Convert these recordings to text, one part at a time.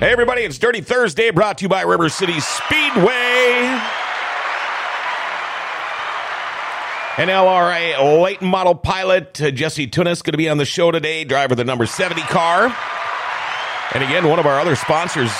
Hey, everybody, it's Dirty Thursday brought to you by River City Speedway. NLRA late model pilot uh, Jesse Teunis going to be on the show today, driver the number 70 car. And again, one of our other sponsors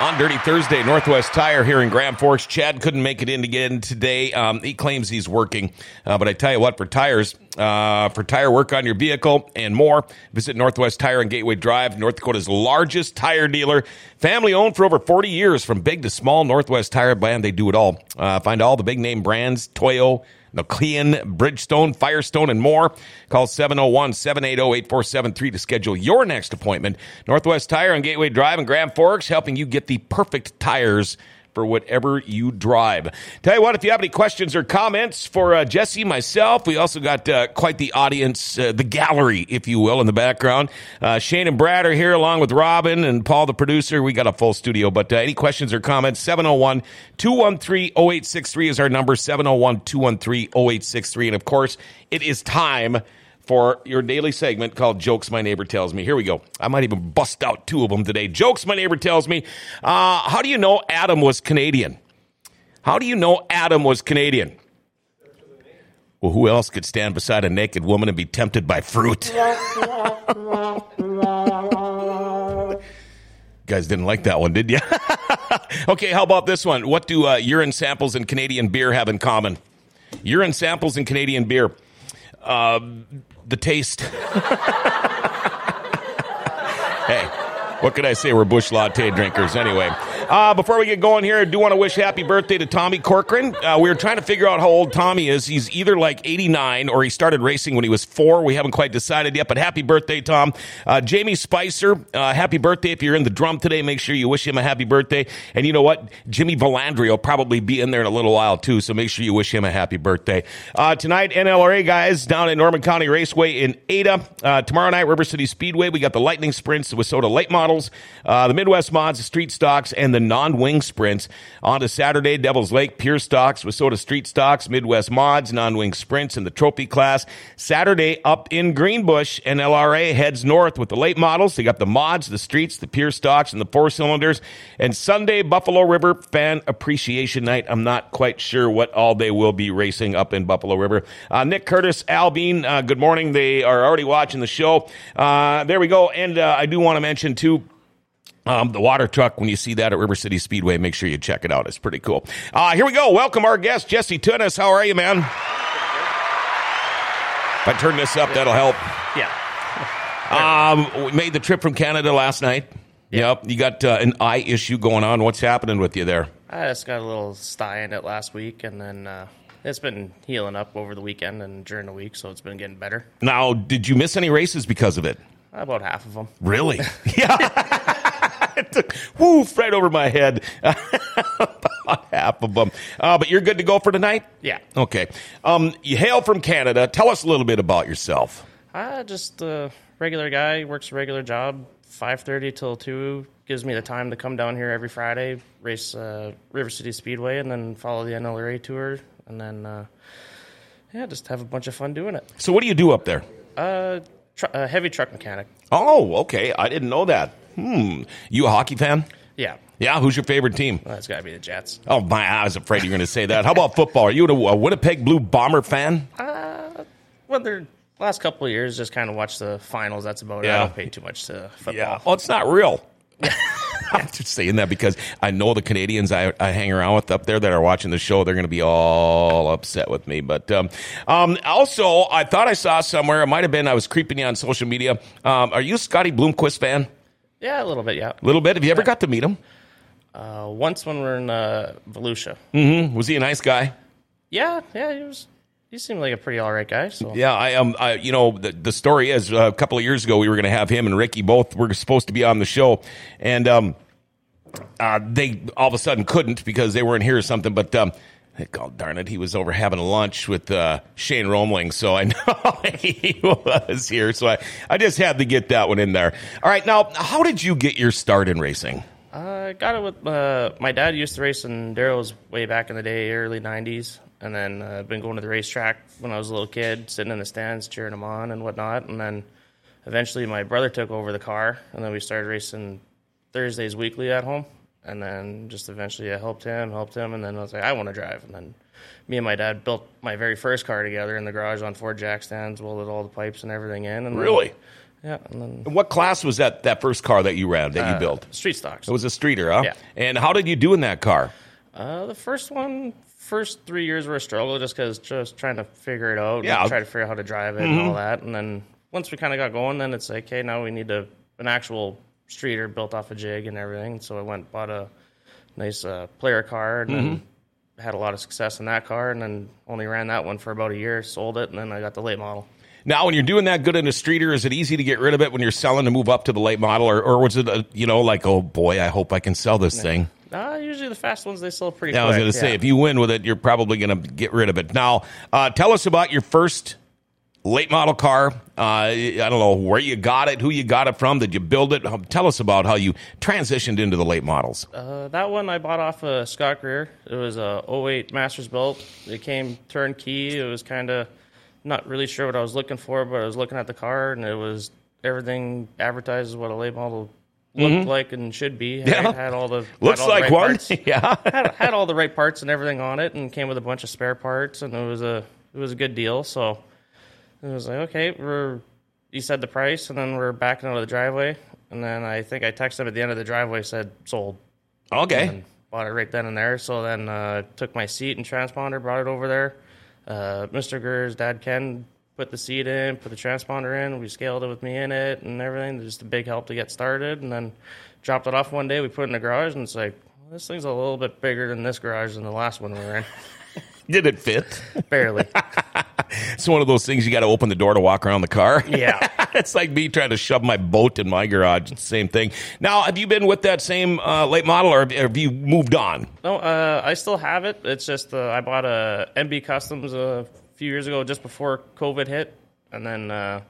on Dirty Thursday, Northwest Tire here in Grand Forks. Chad couldn't make it in again today. Um, he claims he's working, uh, but I tell you what, for tires, uh, for tire work on your vehicle and more, visit Northwest Tire on Gateway Drive, North Dakota's largest tire dealer. Family owned for over 40 years, from big to small. Northwest Tire brand, they do it all. Uh, find all the big name brands: Toyo. Nokian, Bridgestone, Firestone, and more. Call 701-780-8473 to schedule your next appointment. Northwest Tire on Gateway Drive in Grand Forks, helping you get the perfect tires for whatever you drive. Tell you what, if you have any questions or comments for uh, Jesse, myself, we also got uh, quite the audience, uh, the gallery, if you will, in the background. Uh, Shane and Brad are here along with Robin and Paul, the producer. We got a full studio, but uh, any questions or comments, 701 213 0863 is our number, 701 213 0863. And of course, it is time for your daily segment called Jokes My Neighbor Tells Me. Here we go. I might even bust out two of them today. Jokes My Neighbor Tells Me. Uh, how do you know Adam was Canadian? How do you know Adam was Canadian? Well, who else could stand beside a naked woman and be tempted by fruit? guys didn't like that one, did you? okay, how about this one? What do uh, urine samples and Canadian beer have in common? Urine samples and Canadian beer. Uh, the taste. hey, what could I say? We're Busch Light drinkers anyway. Uh, before we get going here, I do want to wish happy birthday to Tommy Corcoran. Uh, we were trying to figure out how old Tommy is. He's either like 89 or he started racing when he was four. We haven't quite decided yet, but happy birthday, Tom. Uh, Jamie Spicer, uh, happy birthday. If you're in the drum today, make sure you wish him a happy birthday. And you know what? Jimmy Valandri will probably be in there in a little while too, so make sure you wish him a happy birthday. Uh, tonight, NLRA guys down at Norman County Raceway in Ada. Uh, tomorrow night, River City Speedway. We got the Lightning Sprints, the WISSOTA Light models, the Midwest Mods, the Street Stocks, and the non-wing sprints. On to Saturday, Devil's Lake, Pure Stocks, WISSOTA Street Stocks, Midwest Mods, non-wing sprints in the trophy class. Saturday up in Greenbush, NLRA heads north with the late models. They got the mods, the streets, the Pure Stocks, and the four cylinders. And Sunday, Buffalo River Fan Appreciation Night. I'm not quite sure what all they will be racing up in Buffalo River. Uh, Nick Curtis, Albean, uh, good morning. They are already watching the show. Uh, there we go. And uh, I do want to mention, too, um, the water truck, when you see that at River City Speedway, make sure you check it out. It's pretty cool. Uh, here we go. Welcome our guest, Jesse Teunis. How are you, man? If I turn this up, that'll help. Yeah. Um, we made the trip from Canada last night. Yep. You got uh, an eye issue going on. What's happening with you there? I just got a little sty in it last week, and then uh, it's been healing up over the weekend and during the week, so it's been getting better. Now, did you miss any races because of it? About half of them. Really? yeah. took woof right over my head. About half of them. Uh, but you're good to go for tonight? Yeah. Okay. Um, you hail from Canada. Tell us a little bit about yourself. Uh, just a regular guy, works a regular job, 5.30 till 2. Gives me the time to come down here every Friday, race uh, River City Speedway, and then follow the NLRA tour. And then, uh, yeah, just have a bunch of fun doing it. So what do you do up there? Uh, tr- uh, heavy truck mechanic. Oh, okay. I didn't know that. Hmm. You a hockey fan? Yeah. Yeah. Who's your favorite team? Well, that's got to be the Jets. Oh my! I was afraid you were going to say that. How about football? Are you a, Winnipeg Blue Bomber fan? Well, the last couple of years, just kind of watch the finals. That's about it. I don't pay too much to football. Yeah. Well, it's not real. I'm just saying that because I know the Canadians I, I hang around with up there that are watching the show. They're going to be all upset with me. But um, um, also, I thought I saw somewhere. It might have been I was creeping you on social media. Um, are you a Scotty Bloomquist fan? Yeah, a little bit, yeah. A little bit. Have you ever got to meet him? Uh, once when we were in uh, Volusia. Mm-hmm. Was he a nice guy? Yeah, yeah, he was. He seemed like a pretty all right guy. So Yeah, I um, I, you know, the, the story is uh, a couple of years ago we were going to have him and Ricky both were supposed to be on the show, and um, uh, they all of a sudden couldn't because they weren't here or something. But um, God darn it, he was over having lunch with uh, Shane Romling, so I know he was here. So I, I just had to get that one in there. All right, now how did you get your start in racing? I got it with uh, my dad. Used to race in Darrow's way back in the day, early '90s, and then uh, been going to the racetrack when I was a little kid, sitting in the stands cheering him on and whatnot. And then eventually, my brother took over the car, and then we started racing Thursdays weekly at home, and then just eventually I helped him, helped him, and then I was like, I want to drive, and then me and my dad built my very first car together in the garage on four jack stands, welded all the pipes and everything in, and then- Really? yeah, and then What class was that that first car that you ran that you uh, built? street stocks. It was a streeter, huh? Yeah. And how did you do in that car? Uh, the first one, first three years were a struggle just because just trying to figure it out. Yeah. Try to figure out how to drive it and all that. And then once we kind of got going, then it's like, okay, now we need to, an actual streeter built off a jig and everything. So I went and bought a nice uh, player car and then had a lot of success in that car. And then only ran that one for about a year, sold it, and then I got the late model. Now, when you're doing that good in a streeter, is it easy to get rid of it when you're selling to move up to the late model, or, or was it, a, you know, like, oh boy, I hope I can sell this thing? Uh, usually the fast ones, they sell pretty Yeah, I was going to say, if you win with it, you're probably going to get rid of it. Now, uh, tell us about your first late model car. Uh, I don't know where you got it, who you got it from, did you build it? Um, Tell us about how you transitioned into the late models. Uh, that one I bought off of Scott Greer. It was a 08 Masters built. It came turnkey. It was kind of not really sure what I was looking for, but I was looking at the car and it was everything advertised as what a late model looked like and should be. Had, Mm-hmm. Yeah. had all the Looks all the like right one. parts. yeah. had, had all the right parts and everything on it, and came with a bunch of spare parts, and it was a it was a good deal. So it was like, okay, we're he said the price, and then we're backing out of the driveway, and then I think I texted him at the end of the driveway said sold Okay. and bought it right then and there. So then uh, took my seat and transponder, brought it over there. Uh, Mr. Gurr's dad Ken put the seat in, put the transponder in. We scaled it with me in it and everything. Just a big help to get started, and then dropped it off one day. We put it in the garage, and it's like well, this thing's a little bit bigger than this garage than the last one we were in. Did it fit? Barely. It's one of those things you got to open the door to walk around the car. Yeah. it's like me trying to shove my boat in my garage. It's the same thing. Now, have you been with that same uh, late model, or have- you moved on? No, uh, I still have it. It's just uh, I bought a MB Customs a few years ago, just before COVID hit, and then uh,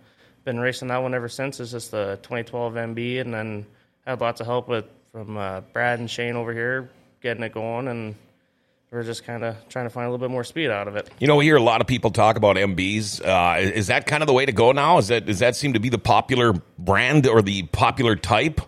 been racing that one ever since. It's just the 2012 MB, and then had lots of help with from uh, Brad and Shane over here getting it going, and we're just kind of trying to find a little bit more speed out of it. You know, we hear a lot of people talk about MBs. Uh, is that kind of the way to go now? Is that does that seem to be the popular brand or the popular type?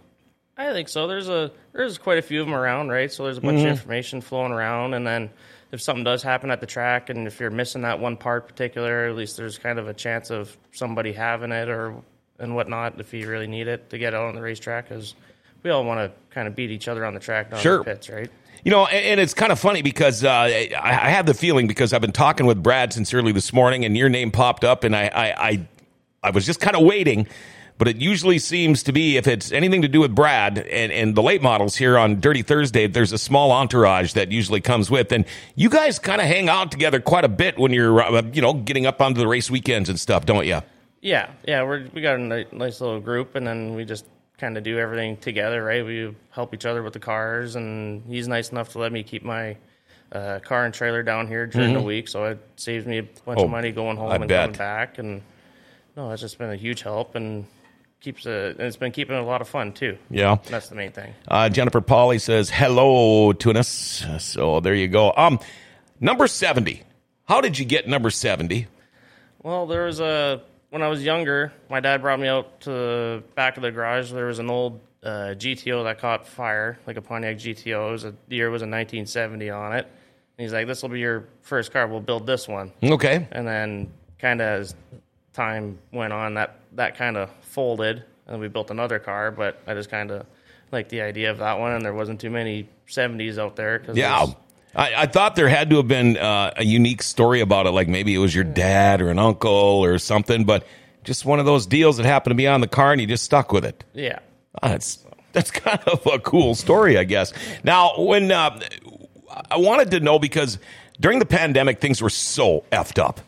I think so. There's a there's quite a few of them around, right? So there's a bunch of information flowing around, and then if something does happen at the track, and if you're missing that one part particular, at least there's kind of a chance of somebody having it or and whatnot if you really need it to get out on the racetrack, because we all want to kind of beat each other on the track, not Sure. the pits, right? You know, and, and it's kind of funny because uh, I, I have the feeling because I've been talking with Brad since early this morning, and your name popped up, and I I, I, I was just kind of waiting. But it usually seems to be if it's anything to do with Brad and, and the late models here on Dirty Thursday, there's a small entourage that usually comes with. And you guys kind of hang out together quite a bit when you're, uh, you know, getting up onto the race weekends and stuff, don't you? Yeah, yeah, we're we got a nice little group, and then we just kind of do everything together, right? We help each other with the cars, and he's nice enough to let me keep my uh, car and trailer down here during the week, so it saves me a bunch Mm-hmm. Oh, of money going home I and bet. coming back. And no, it's just been a huge help, and keeps a, and it's been keeping it a lot of fun too. Yeah. That's the main thing. Uh, Jennifer Pauly says hello to us. So there you go. Um, number seventy. How did you get number seventy? Well, there was a when I was younger, my dad brought me out to the back of the garage. There was an old uh, GTO that caught fire, like a Pontiac GTO. It was a, the year was a 1970 on it. And he's like, "This will be your first car. We'll build this one." Okay. And then, kind of as time went on, that that kind of folded, and we built another car. But I just kind of liked the idea of that one, and there wasn't too many 70s out there. Cause Yeah. I, I thought there had to have been uh, a unique story about it, like maybe it was your dad or an uncle or something, but just one of those deals that happened to be on the car and you just stuck with it. yeah. Uh, That's that's kind of a cool story, I guess. Now, when uh, I wanted to know because during the pandemic, things were so effed up.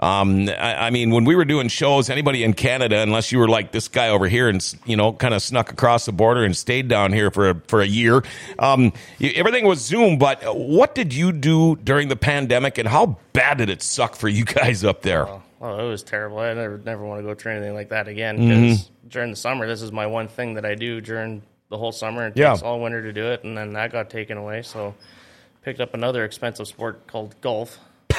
Um, I, I mean, when we were doing shows, anybody in Canada, unless you were like this guy over here and you know kind of snuck across the border and stayed down here for a, for a year, um, everything was Zoom. But what did you do during the pandemic, and how bad did it suck for you guys up there? Oh, it was terrible. I never never want to go through anything like that again because during the summer, this is my one thing that I do during the whole summer. It Yeah. takes all winter to do it, and then that got taken away. So, picked up another expensive sport called golf.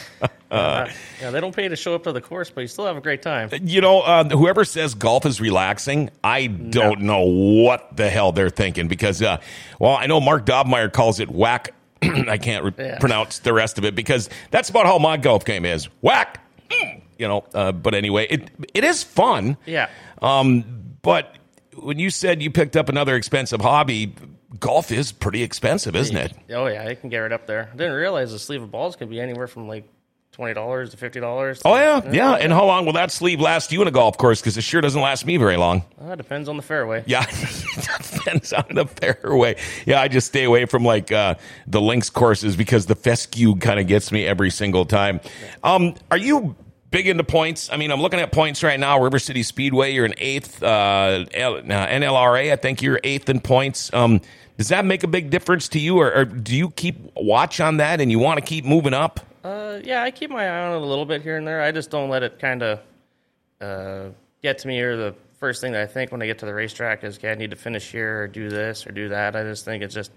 Uh, yeah, they don't pay to show up to the course, but you still have a great time. You know, uh, whoever says golf is relaxing, I don't know what the hell they're thinking because, uh, well, I know Mark Dobmeyer calls it whack. I can't re- Yeah. pronounce the rest of it because that's about how my golf game is whack. You know, uh, but anyway, it it is fun. Yeah. Um, but when you said you picked up another expensive hobby, golf is pretty expensive, isn't it? Oh yeah, it can get right up there. I didn't realize a sleeve of balls could be anywhere from like twenty dollars to fifty dollars. Oh yeah, yeah. And how long will that sleeve last you in a golf course? Because it sure doesn't last me very long. Uh, depends on the fairway. Yeah, depends on the fairway. Yeah, I just stay away from like uh, the links courses because the fescue kind of gets me every single time. Um, are you big into points? I mean, I'm looking at points right now. River City Speedway, you're in eighth. Uh, L- uh, NLRA, I think you're eighth in points. Um, does that make a big difference to you, or, or do you keep watch on that and you want to keep moving up? Uh, yeah, I keep my eye on it a little bit here and there. I just don't let it kind of uh, get to me or the first thing that I think when I get to the racetrack is, okay, I need to finish here or do this or do that. I just think it's just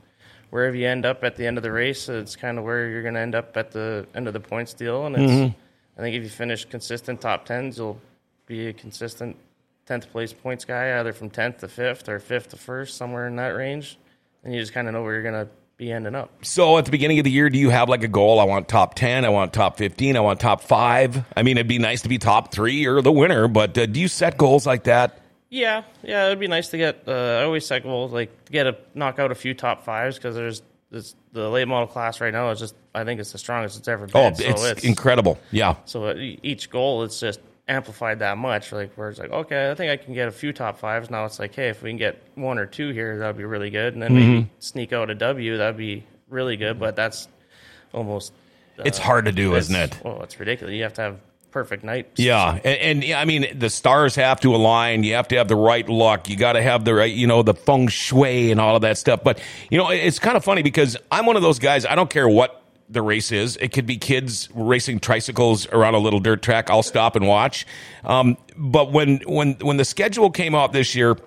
wherever you end up at the end of the race, it's kind of where you're going to end up at the end of the points deal. And it's, I think if you finish consistent top tens, you'll be a consistent tenth place points guy, either from tenth to fifth or fifth to first, somewhere in that range. And you just kind of know where you're going to be ending up. So at the beginning of the year, do you have like a goal? I want top 10, I want top 15, I want top five. I mean, it'd be nice to be top three or the winner, but uh, do you set goals like that? Yeah, yeah, it'd be nice to get. Uh, I always say, well, like get a knock out a few top fives because there's this, the late model class right now is just. I think it's the strongest it's ever been. Oh, been. it's, incredible. Yeah. So e- each goal, it's just amplified that much. Like where it's like, okay, I think I can get a few top fives. Now it's like, hey, if we can get one or two here, that'd be really good, and then Mm-hmm. maybe sneak out a W, that'd be really good. But that's almost. uh, It's hard to do, it's- isn't it? Well, it's ridiculous. You have to have perfect night. Yeah, and, and I mean the stars have to align. You have to have the right luck. You got to have the right, you know, the feng shui and all of that stuff. But you know, it's kind of funny because I'm one of those guys. I don't care what the race is. It could be kids racing tricycles around a little dirt track. I'll stop and watch. Um, but when when when the schedule came out this year,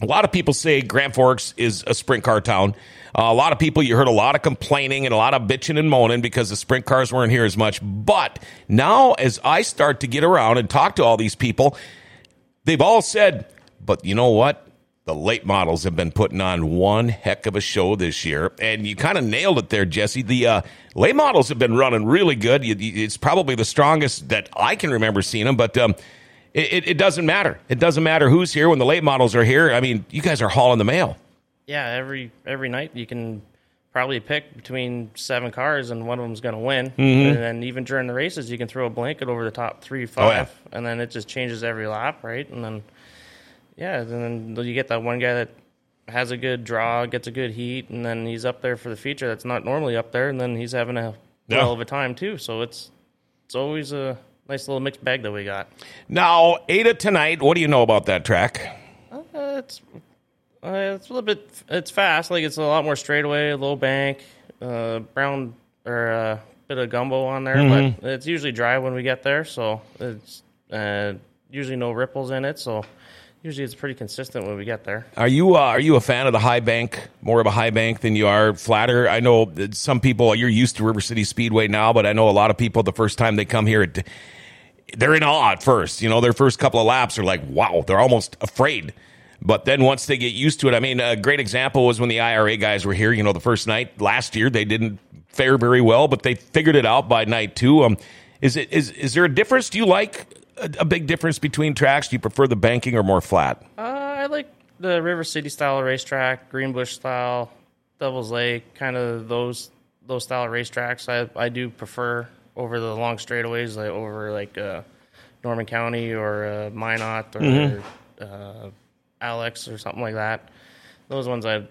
a lot of people say Grand Forks is a sprint car town. Uh, a lot of people, you heard a lot of complaining and a lot of bitching and moaning because the sprint cars weren't here as much. But now, as I start to get around and talk to all these people, they've all said, but you know what? The late models have been putting on one heck of a show this year. And you kind of nailed it there, Jesse. The uh, late models have been running really good. It's probably the strongest that I can remember seeing them, but. Um, it, it, it doesn't matter. It doesn't matter who's here when the late models are here. I mean, you guys are hauling the mail. yeah, every every night you can probably pick between seven cars and one of them's going to win. Mm-hmm. And then even during the races, you can throw a blanket over the top three, five, Oh, yeah. and then it just changes every lap, right? And then yeah, and then you get that one guy that has a good draw, gets a good heat, and then he's up there for the feature that's not normally up there, and then he's having a Yeah. hell of a time too. So it's it's always a nice little mixed bag that we got. Now, Ada tonight, what do you know about that track? Uh, it's uh, it's a little bit. It's fast. Like it's a lot more straightaway, low bank, uh, brown or a uh, bit of gumbo on there. But it's usually dry when we get there, so it's uh, usually no ripples in it. So usually it's pretty consistent when we get there. Are you uh, are you a fan of the high bank? More of a high bank than you are flatter? I know that some people you're used to River City Speedway now, but I know a lot of people the first time they come here, it, they're in awe at first. You know, their first couple of laps are like, wow, they're almost afraid. But then once they get used to it, I mean, a great example was when the IRA guys were here. You know, the first night last year, they didn't fare very well, but they figured it out by night two. Um, is it is is there a difference? Do you like a, a big difference between tracks? Do you prefer the banking or more flat? Uh, I like the River City style racetrack, Greenbush style, Devil's Lake, kind of those those style racetracks. I I do prefer over the long straightaways, like over like uh, Norman County or uh, Minot or uh, Alex or something like that. Those ones I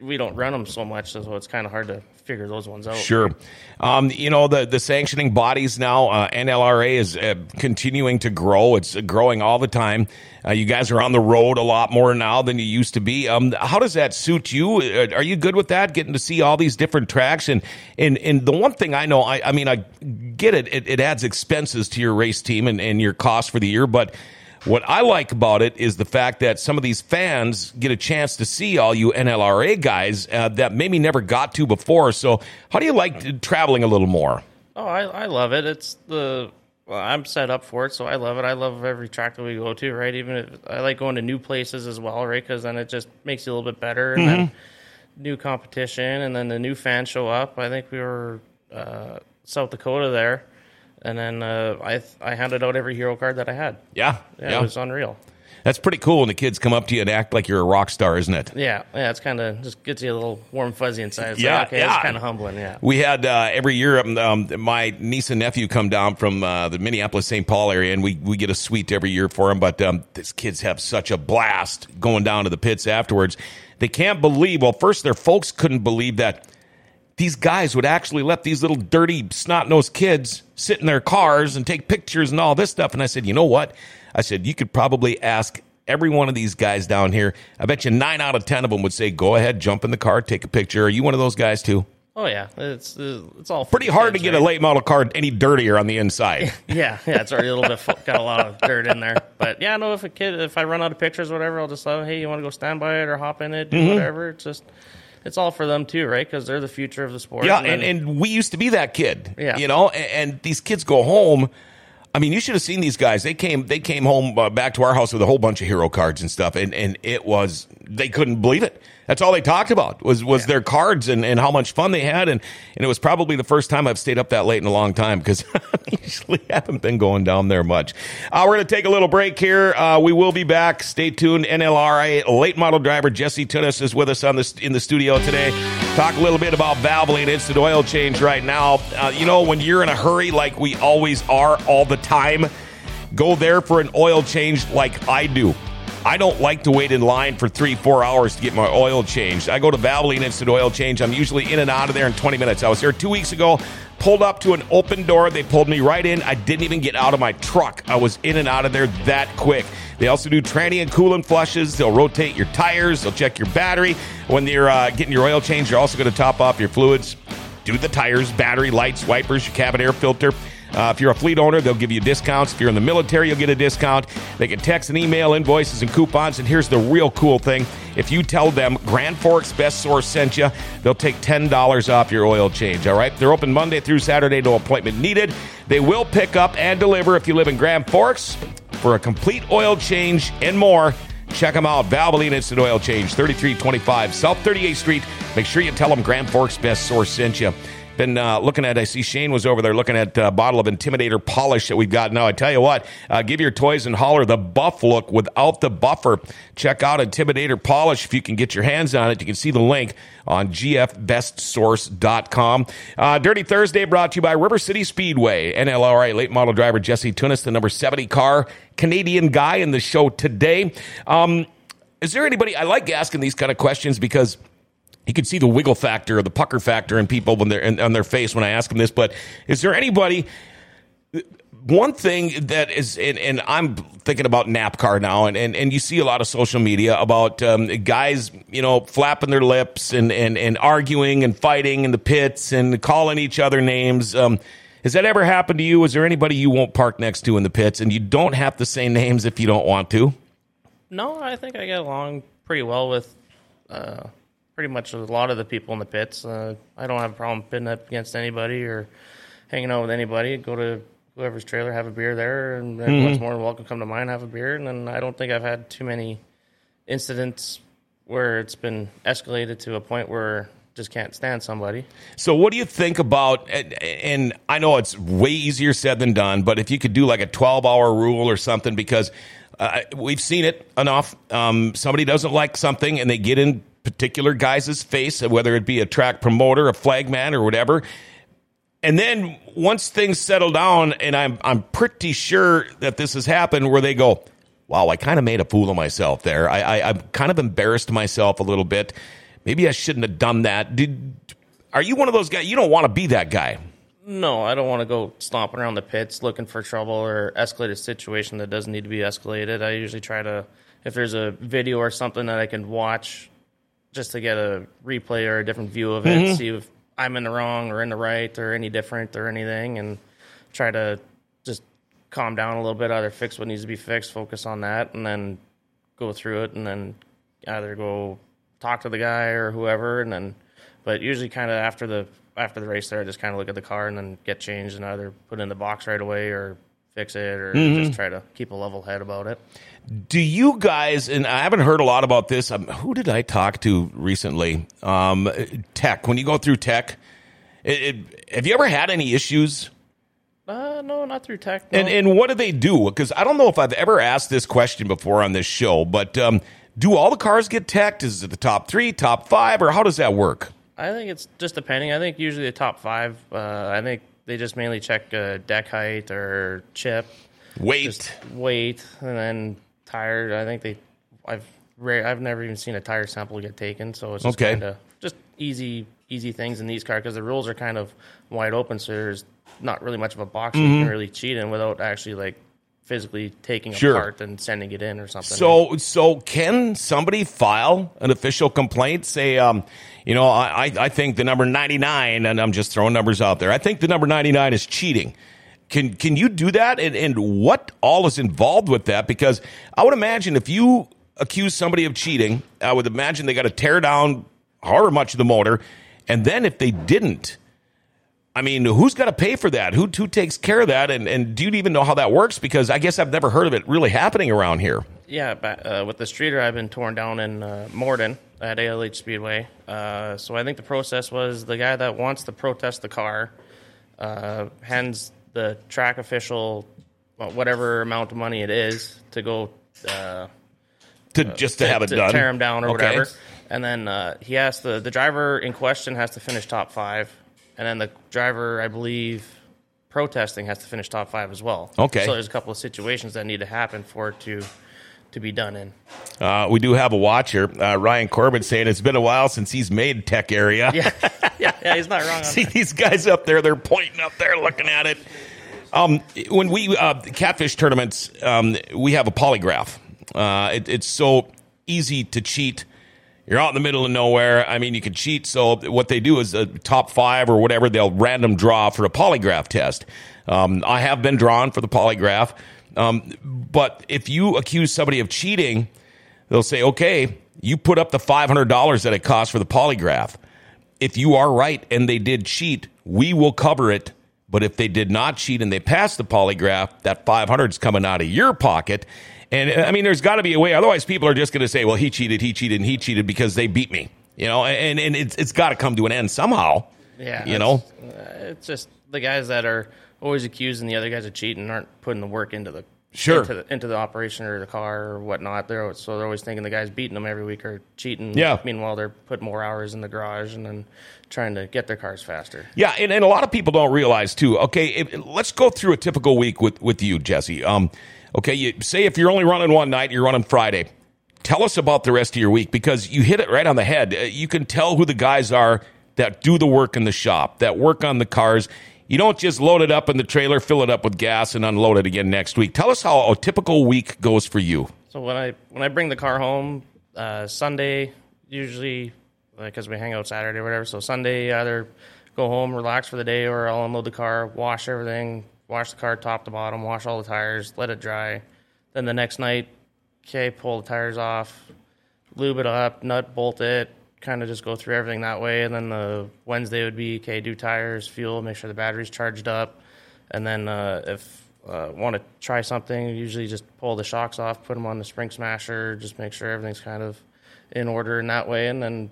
we don't run them so much, so it's kind of hard to figure those ones out. Sure. Um, you know, the, the sanctioning bodies now, uh, NLRA is uh, continuing to grow. It's growing all the time. Uh, you guys are on the road a lot more now than you used to be. Um, how does that suit you? Uh, Are you good with that, getting to see all these different tracks? And, and, and the one thing I know, I, I mean, I get it, it, it adds expenses to your race team and, and your cost for the year, but what I like about it is the fact that some of these fans get a chance to see all you NLRA guys uh, that maybe never got to before. So, how do you like traveling a little more? Oh, I, I love it. It's the well, I'm set up for it, so I love it. I love every track that we go to, right? Even if I like going to new places as well, right? Because then it just makes you a little bit better, and then new competition, and then the new fans show up. I think we were uh, South Dakota there, and then uh, I I handed out every hero card that I had. Yeah, Yeah, yeah. it was unreal. That's pretty cool when the kids come up to you and act like you're a rock star, isn't it? Yeah, yeah, it's kind of just gets you a little warm fuzzy inside. It's Yeah, like, okay, yeah. it's kind of humbling. Yeah, We had uh, every year um, um, my niece and nephew come down from uh, the Minneapolis St. Paul area, and we, we get a suite every year for them. But um, these kids have such a blast going down to the pits afterwards. They can't believe. Well, first their folks couldn't believe that these guys would actually let these little dirty snot nosed kids sit in their cars and take pictures and all this stuff. And I said, you know what? I said you could probably ask every one of these guys down here. I bet you nine out of ten of them would say, "Go ahead, jump in the car, take a picture." Are you one of those guys too? Oh yeah, it's uh, it's all Pretty hard to get right? a late model car any dirtier on the inside. Yeah, yeah, it's already a little bit got a lot of dirt in there. But yeah, no, if a kid, if I run out of pictures, or whatever, I'll just say. Hey, you want to go stand by it or hop in it, do Mm-hmm. whatever. It's just, it's all for them too, right? Because they're the future of the sport. yeah, then- and, and we used to be that kid. Yeah. you know, and, and these kids go home. I mean, you should have seen these guys. They came, they came home uh, back to our house with a whole bunch of hero cards and stuff, and and it was they couldn't believe it. That's all they talked about was was their cards and, and how much fun they had, and and it was probably the first time I've stayed up that late in a long time because I usually haven't been going down there much. Uh, we're going to take a little break here. Uh, we will be back. Stay tuned. NLRA late model driver Jesse Teunis is with us on this in the studio today. Talk a little bit about Valvoline instant oil change right now. Uh, you know, when you're in a hurry like we always are all the time, go there for an oil change like I do. I don't like to wait in line for three, four hours to get my oil changed. I go to Valvoline Instant Oil Change. I'm usually in and out of there in 20 minutes. I was there two weeks ago, pulled up to an open door. They pulled me right in. I didn't even get out of my truck. I was in and out of there that quick. They also do tranny and coolant flushes. They'll rotate your tires. They'll check your battery. When you're uh, getting your oil changed, you're also going to top off your fluids. Do the tires, battery, lights, wipers, your cabin air filter. Uh, if you're a fleet owner, they'll give you discounts. If you're in the military, you'll get a discount. They can text and email invoices and coupons. And here's the real cool thing if you tell them Grand Forks Best Source sent you, they'll take $10 off your oil change. All right? They're open Monday through Saturday, no appointment needed. They will pick up and deliver if you live in Grand Forks for a complete oil change and more. Check them out. Valvoline Instant Oil Change, 3325 South 38th Street. Make sure you tell them Grand Forks Best Source sent you. Been uh, looking at, I see Shane was over there looking at a bottle of Intimidator polish that we've got now. I tell you what, uh, give your toys and holler the buff look without the buffer. Check out Intimidator polish if you can get your hands on it. You can see the link on gfbestsource.com. Uh, Dirty Thursday brought to you by River City Speedway. NLRA late model driver Jesse Teunis, the number 70 car, Canadian guy in the show today. Um, is there anybody, I like asking these kind of questions because you can see the wiggle factor or the pucker factor in people when they're in, on their face when I ask them this. But is there anybody? One thing that is, and, and I'm thinking about NASCAR now, and, and, and you see a lot of social media about um, guys, you know, flapping their lips and, and, and arguing and fighting in the pits and calling each other names. Um, has that ever happened to you? Is there anybody you won't park next to in the pits and you don't have to say names if you don't want to? No, I think I get along pretty well with uh, pretty much a lot of the people in the pits. Uh, I don't have a problem pitting up against anybody or hanging out with anybody. Go to whoever's trailer, have a beer there, and everyone's more than welcome to come to mine, have a beer. And then I don't think I've had too many incidents where it's been escalated to a point where just can't stand somebody. So, what do you think about? And, and I know it's way easier said than done, but if you could do like a twelve-hour rule or something, because uh, we've seen it enough. Um, somebody doesn't like something, and they get in particular guy's face, whether it be a track promoter, a flagman, or whatever. And then once things settle down, and I'm I'm pretty sure that this has happened, where they go, "Wow, I kind of made a fool of myself there. I, I I'm kind of embarrassed myself a little bit. Maybe I shouldn't have done that." Did are you one of those guys? You don't want to be that guy. No, I don't want to go stomping around the pits looking for trouble or escalate a situation that doesn't need to be escalated. I usually try to, if there's a video or something that I can watch, just to get a replay or a different view of it, mm-hmm. see if I'm in the wrong or in the right or any different or anything, and try to just calm down a little bit, either fix what needs to be fixed, focus on that, and then go through it, and then either go talk to the guy or whoever, and then, but usually kind of after the after the race there, I just kind of look at the car and then get changed and either put it in the box right away or fix it or Mm-hmm. just try to keep a level head about it. Do you guys, and I haven't heard a lot about this, um, who did I talk to recently? Um, tech. When you go through tech, it, it, have you ever had any issues? Uh, no, not through tech. No. And, and what do they do? Because I don't know if I've ever asked this question before on this show, but um, do all the cars get teched? Is it the top three, top five, or how does that work? I think it's just depending. I think usually the top five. Uh, I think they just mainly check uh, deck height or chip, weight, just weight, and then tire. I think they. I've rare, I've never even seen a tire sample get taken, so it's just Okay. kind of just easy easy things in these cars because the rules are kind of wide open. So there's not really much of a box you can really cheat in without actually like physically taking. Sure. apart and sending it in or something. So, so can somebody file an official complaint? Say, um, you know, I, I I think the number ninety nine, and I'm just throwing numbers out there. I think the number ninety nine is cheating. Can can you do that? And, and what all is involved with that? Because I would imagine if you accuse somebody of cheating, I would imagine they got to tear down however much of the motor, and then if they didn't. I mean, who's got to pay for that? Who who takes care of that? And and do you even know how that works? Because I guess I've never heard of it really happening around here. Yeah, ba- uh, with the streeter, I've been torn down in uh, Morden at ALH Speedway. Uh, so I think the process was the guy that wants to protest the car uh, hands the track official well, whatever amount of money it is to go uh, to just to, have it to done, tear him down or Okay. whatever. And then uh, he has to the driver in question has to finish top five, and then the driver, I believe, protesting has to finish top five as well. Okay. So there's a couple of situations that need to happen for it to to be done in. Uh, we do have a watcher, uh, Ryan Corbin, saying it's been a while since he's made tech area. Yeah, yeah, yeah. He's not wrong on See that. these guys up there; they're pointing up there, looking at it. Um, when we uh, catfish tournaments, um, we have a polygraph. Uh, it, it's so easy to cheat. You're out in the middle of nowhere. I mean, you can cheat. So what they do is a top five or whatever, they'll random draw for a polygraph test. Um, I have been drawn for the polygraph. Um, but if you accuse somebody of cheating, they'll say, okay, you put up the $500 that it costs for the polygraph. If you are right and they did cheat, we will cover it. But if they did not cheat and they passed the polygraph, that 500 is coming out of your pocket. And I mean, there's got to be a way. Otherwise, people are just going to say, well, he cheated, he cheated, and he cheated because they beat me. You know, and, and it's, it's got to come to an end somehow. Yeah, You know? it's, uh, just the guys that are always accusing the other guys of cheating aren't putting the work into the Sure. into the, into the operation or the car or whatnot. They're so they're always thinking the guys beating them every week are cheating. Yeah. Meanwhile, they're putting more hours in the garage and then trying to get their cars faster. Yeah, and, and a lot of people don't realize too. Okay, if, let's go through a typical week with with you, Jesse. Um, okay, you say if you're only running one night, you're running Friday. Tell us about the rest of your week because you hit it right on the head. Uh, You can tell who the guys are that do the work in the shop, that work on the cars. You don't just load it up in the trailer, fill it up with gas, and unload it again next week. Tell us how a typical week goes for you. So when I when I bring the car home uh, Sunday, usually because we hang out Saturday or whatever. So Sunday, either go home, relax for the day, or I'll unload the car, wash everything, wash the car top to bottom, wash all the tires, let it dry. Then the next night, okay, pull the tires off, lube it up, nut bolt it, kind of just go through everything that way. And then the Wednesday would be okay, do tires, fuel, make sure the battery's charged up, and then uh, if uh, want to try something, usually just pull the shocks off, put them on the spring smasher, just make sure everything's kind of in order in that way, and then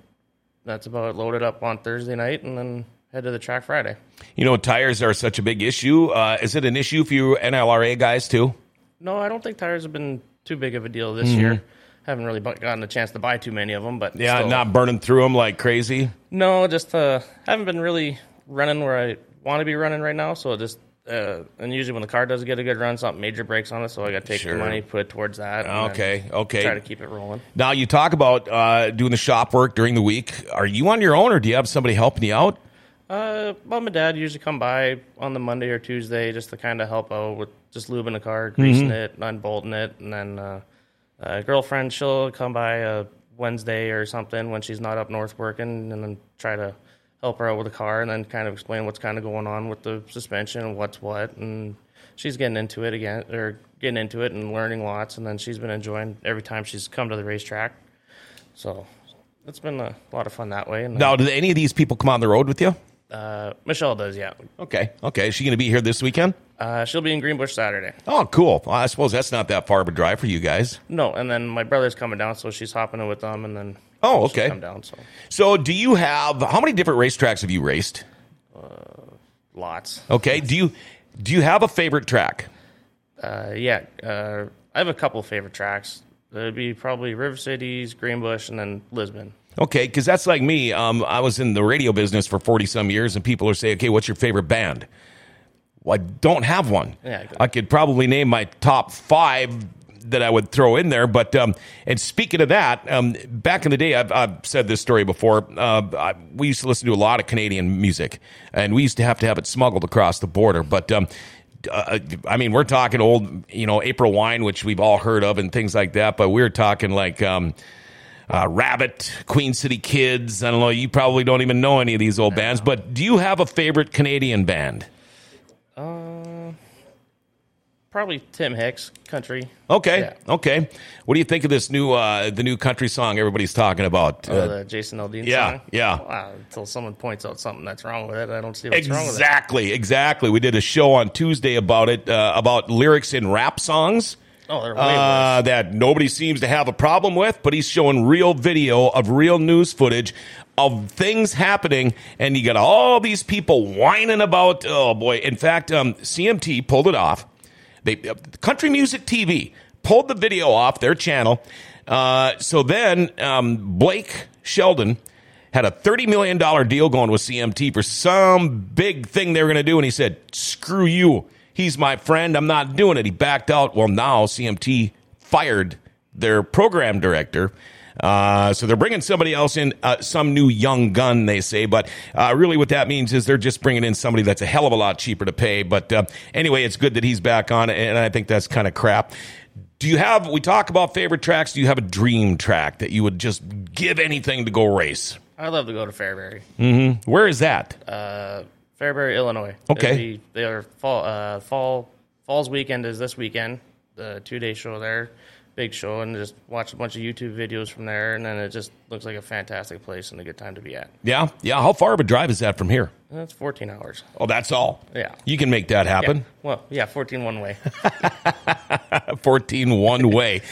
that's about it. Load it up on Thursday night, and then head to the track Friday. You know, tires are such a big issue. Uh, is it an issue for you NLRA guys too? No, I don't think tires have been too big of a deal Mm-hmm. this year. Haven't really gotten a chance to buy too many of them, but Yeah, still. not burning through them like crazy. No, just uh, haven't been really running where I want to be running right now. So just uh, and usually when the car does get a good run, something major breaks on it, so I got to take Sure. the money, put it towards that. and Okay, okay. Try to keep it rolling. Now you talk about uh, doing the shop work during the week. Are you on your own, or do you have somebody helping you out? Uh, mom and dad usually come by on the Monday or Tuesday just to kind of help out with just lubing the car, greasing it, unbolting it, and then uh, uh, girlfriend she'll come by a Wednesday or something when she's not up north working, and then try to help her out with the car, and then kind of explain what's kind of going on with the suspension and what's what, and she's getting into it again or getting into it and learning lots, and then she's been enjoying every time she's come to the racetrack, so. It's been a lot of fun that way. And Now, do any of these people come on the road with you? Uh, Michelle does, yeah. Okay, okay. Is she going to be here this weekend? Uh, she'll be in Greenbush Saturday. Oh, cool. Well, I suppose that's not that far of a drive for you guys. No, and then my brother's coming down, so she's hopping in with them, and then Oh, okay. come down. So So, do you have how many different racetracks have you raced? lots. Okay. Do you do you have a favorite track? Uh, yeah, uh, I have a couple favorite tracks. It'd be probably River Cities, Greenbush, and then Lisbon. Okay, because that's like me. Um, I was in the radio business for forty some years, and people are saying, "Okay, what's your favorite band?" Well, I don't have one. Yeah, I could- I could probably name my top five that I would throw in there. But um, and speaking of that, um, back in the day, I've, I've said this story before. Uh, I, we used to listen to a lot of Canadian music, and we used to have to have it smuggled across the border. But um, uh, I mean, we're talking old, you know, April Wine, which we've all heard of, and things like that. But we're talking like. Uh, Rabbit, Queen City Kids. I don't know. You probably don't even know any of these old bands, but do you have a favorite Canadian band? Probably Tim Hicks, country. Okay, Yeah. okay. What do you think of this new uh, the new country song everybody's talking about? Oh, Uh, the Jason Aldean yeah, song. yeah. Wow, until someone points out something that's wrong with it, I don't see what's wrong with it. exactly, exactly. We did a show on Tuesday about it uh, about lyrics in rap songs. Oh, they're way uh, worse. that nobody seems to have a problem with, but he's showing real video of real news footage of things happening, and you got all these people whining about. Oh boy! In fact, um, CMT pulled it off. They uh, Country Music TV pulled the video off their channel. Uh, so then um, Blake Shelton had a $30 million deal going with CMT for some big thing they were going to do. And he said, screw you. He's my friend. I'm not doing it. He backed out. Well, now CMT fired their program director. Uh, so they're bringing somebody else in, uh, some new young gun, they say. But uh, really, what that means is they're just bringing in somebody that's a hell of a lot cheaper to pay. But uh, anyway, it's good that he's back on, and I think that's kind of crap. Do you have? We talk about favorite tracks. Do you have a dream track that you would just give anything to go race? I love to go to Fairbury. Mm-hmm. Where is that? Fairbury, Illinois. Okay. Be- Their fall, uh, fall, Falls weekend is this weekend. The two day show there, big show, and just watch a bunch of YouTube videos from there, and then it just looks like a fantastic place and a good time to be at. Yeah, yeah. How far of a drive is that from here? That's 14 hours. Oh, that's all. Yeah. you can make that Yeah. happen. Well, yeah, 14 one way. 14 one way.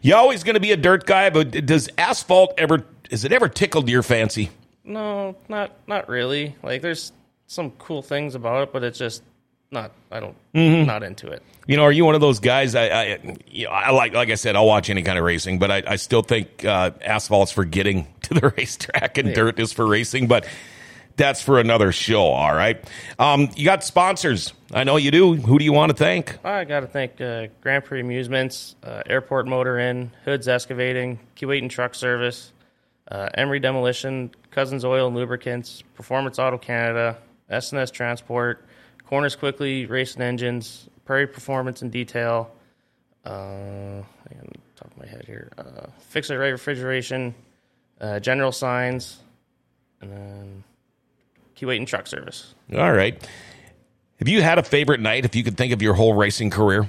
You always going to be a dirt guy, but does asphalt ever? Is it ever tickled your fancy? no, not not really. Like, there's some cool things about it, but it's just not. I don't. Mm-hmm. Not into it. You know, are you one of those guys? I, I, you know, I like, like I said, I'll watch any kind of racing, but I, I still think uh, asphalt's for getting to the racetrack and dirt is for racing. But that's for another show. All right. Um, you got sponsors. I know you do. Who do you want to thank? I got to thank uh, Grand Prix Amusements, uh, Airport Motor Inn, Hoods Excavating, Keewatin Truck Service, uh, Emery Demolition, Cousins Oil and Lubricants, Performance Auto Canada, S&S Transport, Corners Quickly Racing Engines, Prairie Performance and Detail, uh, on top of my head here, uh, Fix It Right Refrigeration, uh, General Signs, and then Keewatin Truck Service. All right. Have you had a favorite night? If you could think of your whole racing career,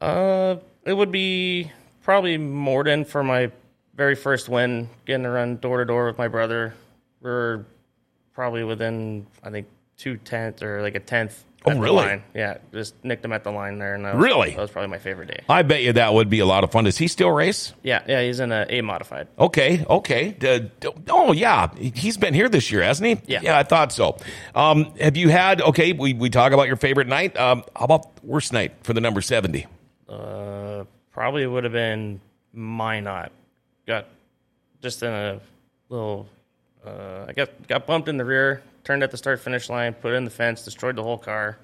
Uh, it would be probably Morden for my very first win, getting to run door to door with my brother. We're probably within, I think, two tenths or like a tenth. Oh, really? line. Yeah, just nicked him at the line there, and that was, Really? that was probably my favorite day. I bet you that would be a lot of fun. Does he still race? Yeah, yeah, he's in a A modified. Okay, okay. D- d- oh, yeah. He's been here this year, hasn't he? Yeah. Yeah, I thought so. Um, have you had, okay, we, we talk about your favorite night. Um, how about worst night for the number 70? Uh, probably would have been my not. Got just in a little. Uh, I got got bumped in the rear, turned at the start finish line, put in the fence, destroyed the whole car.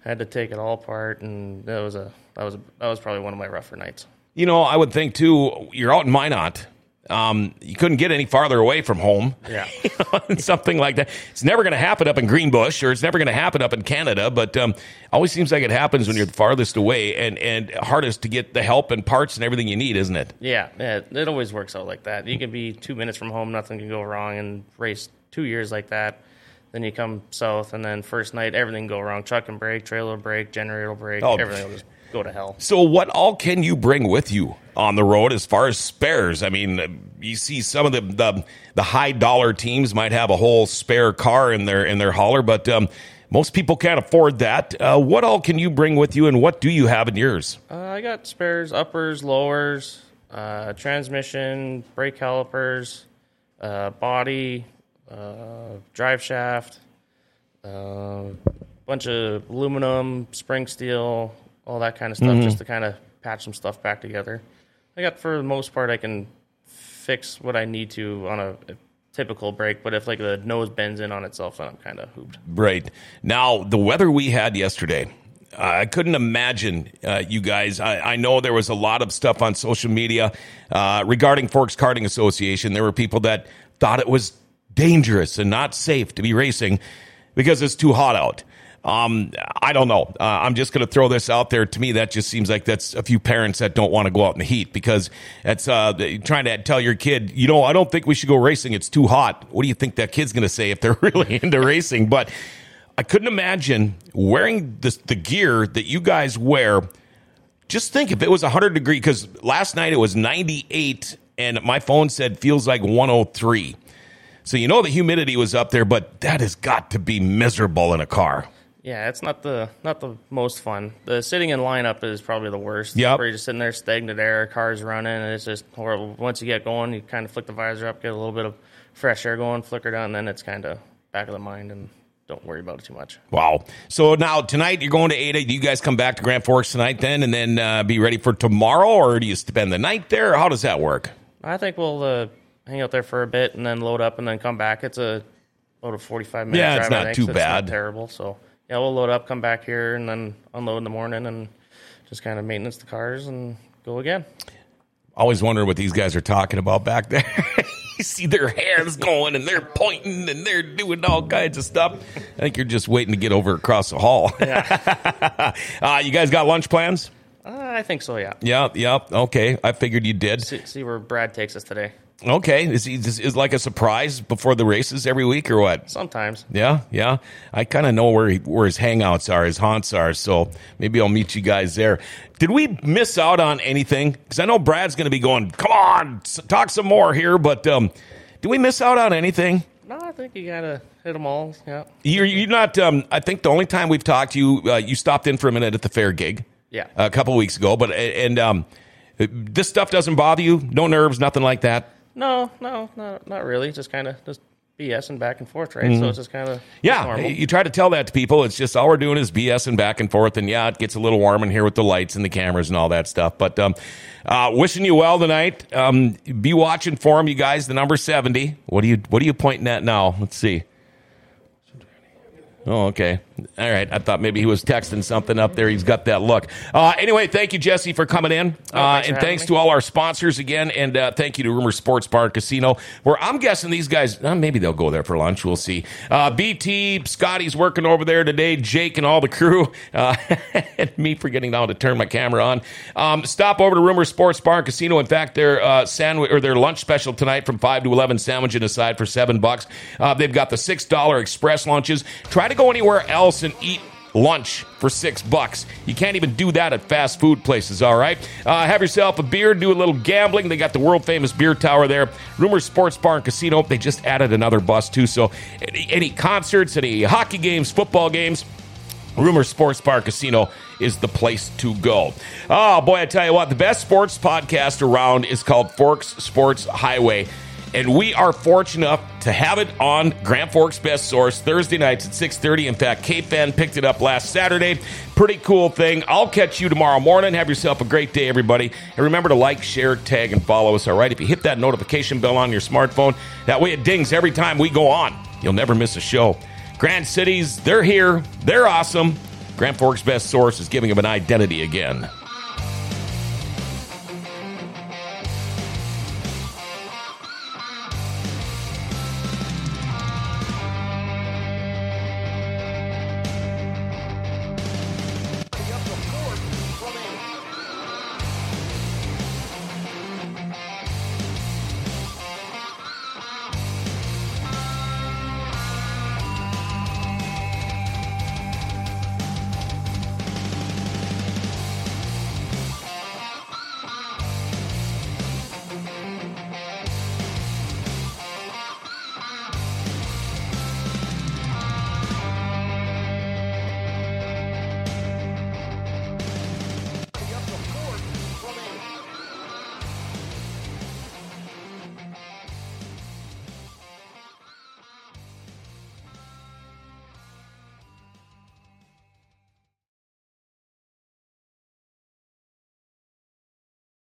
Had to take it all apart, and that was a that was a, that was probably one of my rougher nights. You know, I would think too, you're out in Minot. Um, you couldn't get any farther away from home. Yeah. Something like that. It's never going to happen up in Greenbush or it's never going to happen up in Canada, but um, always seems like it happens when you're the farthest away and, and hardest to get the help and parts and everything you need, isn't it? Yeah, yeah, it always works out like that. You can be two minutes from home, nothing can go wrong, and race two years like that. Then you come south, and then first night, everything go wrong. Truck and brake, trailer break, generator break, Oh, everything will just go to hell. So, what all can you bring with you on the road as far as spares? I mean, you see some of the the, the high dollar teams might have a whole spare car in their in their hauler, but um, most people can't afford that. Uh, what all can you bring with you, and what do you have in yours? Uh, I got spares, uppers, lowers, uh, transmission, brake calipers, uh, body, uh, drive shaft, uh, bunch of aluminum, spring steel, all that kind of stuff, just to kind of patch some stuff back together. I got for the most part, I can fix what I need to on a, a typical break. but if like the nose bends in on itself, then I'm kind of hooped. Right. Now, the weather we had yesterday, I couldn't imagine uh, you guys. I, I know there was a lot of stuff on social media uh, regarding Forks Karting Association. There were people that thought it was dangerous and not safe to be racing because it's too hot out. Um, I don't know. Uh, I'm just going to throw this out there. To me, that just seems like that's a few parents that don't want to go out in the heat because that's uh, trying to tell your kid, you know, I don't think we should go racing. It's too hot. What do you think that kid's going to say if they're really into racing? But I couldn't imagine wearing the, the gear that you guys wear. Just think if it was 100 degree, because last night it was 98 and my phone said feels like 103. So you know the humidity was up there, but that has got to be miserable in a car. Yeah, it's not the not the most fun. The sitting in lineup is probably the worst. Yep. Where you're just sitting there, stagnant air, cars running, and it's just horrible. Once you get going, you kind of flick the visor up, get a little bit of fresh air going, flicker down, and then it's kind of back of the mind, and don't worry about it too much. Wow. So now tonight you're going to Ada. Do you guys come back to Grand Forks tonight then and then uh, be ready for tomorrow, or do you spend the night there? How does that work? I think we'll uh, hang out there for a bit and then load up and then come back. It's a about a 45 minute Yeah, it's drive. Not too so bad. Not terrible. So yeah, we'll load up, come back here, and then unload in the morning and just kind of maintenance the cars and go again. Always wondering what these guys are talking about back there. you see their hands going and they're pointing and they're doing all kinds of stuff. I think you're just waiting to get over across the hall. uh, you guys got lunch plans? Uh, I think so. Yeah. Yeah, yep. Okay, I figured you did. See, see where Brad takes us today. Okay, is he is, is like a surprise before the races every week or what? Sometimes. Yeah, yeah. I kind of know where he, where his hangouts are, his haunts are. So maybe I'll meet you guys there. Did we miss out on anything? Because I know Brad's going to be going. Come on, talk some more here. But um, did we miss out on anything? No, I think you gotta hit them all. Yeah. You're, you're not. Um, I think the only time we've talked, you uh, you stopped in for a minute at the fair gig. Yeah. a couple weeks ago. But and um, this stuff doesn't bother you. No nerves, nothing like that. No, no, not not really. Just kind of just BS and back and forth, right? So it's just kind of Mm-hmm. Yeah, normal. you try to tell that to people. It's just all we're doing is BS and back and forth. And yeah, it gets a little warm in here with the lights and the cameras and all that stuff. But um, uh, wishing you well tonight. Um, be watching for him, you guys. The number seventy. What are you What are you pointing at now? Let's see. Oh, okay. All right. I thought maybe he was texting something up there. He's got that look. Uh, anyway, thank you, Jesse, for coming in. Oh, uh, thanks for and thanks me. to all our sponsors again. And uh, thank you to Rumor Sports Bar and Casino, where I'm guessing these guys, uh, maybe they'll go there for lunch. We'll see. Uh, BT, Scotty's working over there today, Jake and all the crew, uh, and me forgetting now to turn my camera on. Um, stop over to Rumor Sports Bar and Casino. In fact, their uh, sandwich or their lunch special tonight from 5 to 11, sandwich and a side for 7 bucks. Uh, they've got the $6 express lunches. Try to go anywhere and eat lunch for six bucks. You can't even do that at fast food places, all right? Uh, have yourself a beer, do a little gambling. They got the world famous beer tower there. Rumor Sports Bar and Casino. They just added another bus, too. So any, any concerts, any hockey games, football games, Rumor Sports Bar Casino is the place to go. Oh, boy, I tell you what, the best sports podcast around is called Forks Sports Highway. And we are fortunate enough to have it on Grand Forks Best Source Thursday nights at 6.30. In fact, K-Fan picked it up last Saturday. Pretty cool thing. I'll catch you tomorrow morning. Have yourself a great day, everybody. And remember to like, share, tag, and follow us, all right? If you hit that notification bell on your smartphone, that way it dings every time we go on. You'll never miss a show. Grand Cities, they're here. They're awesome. Grand Forks Best Source is giving them an identity again.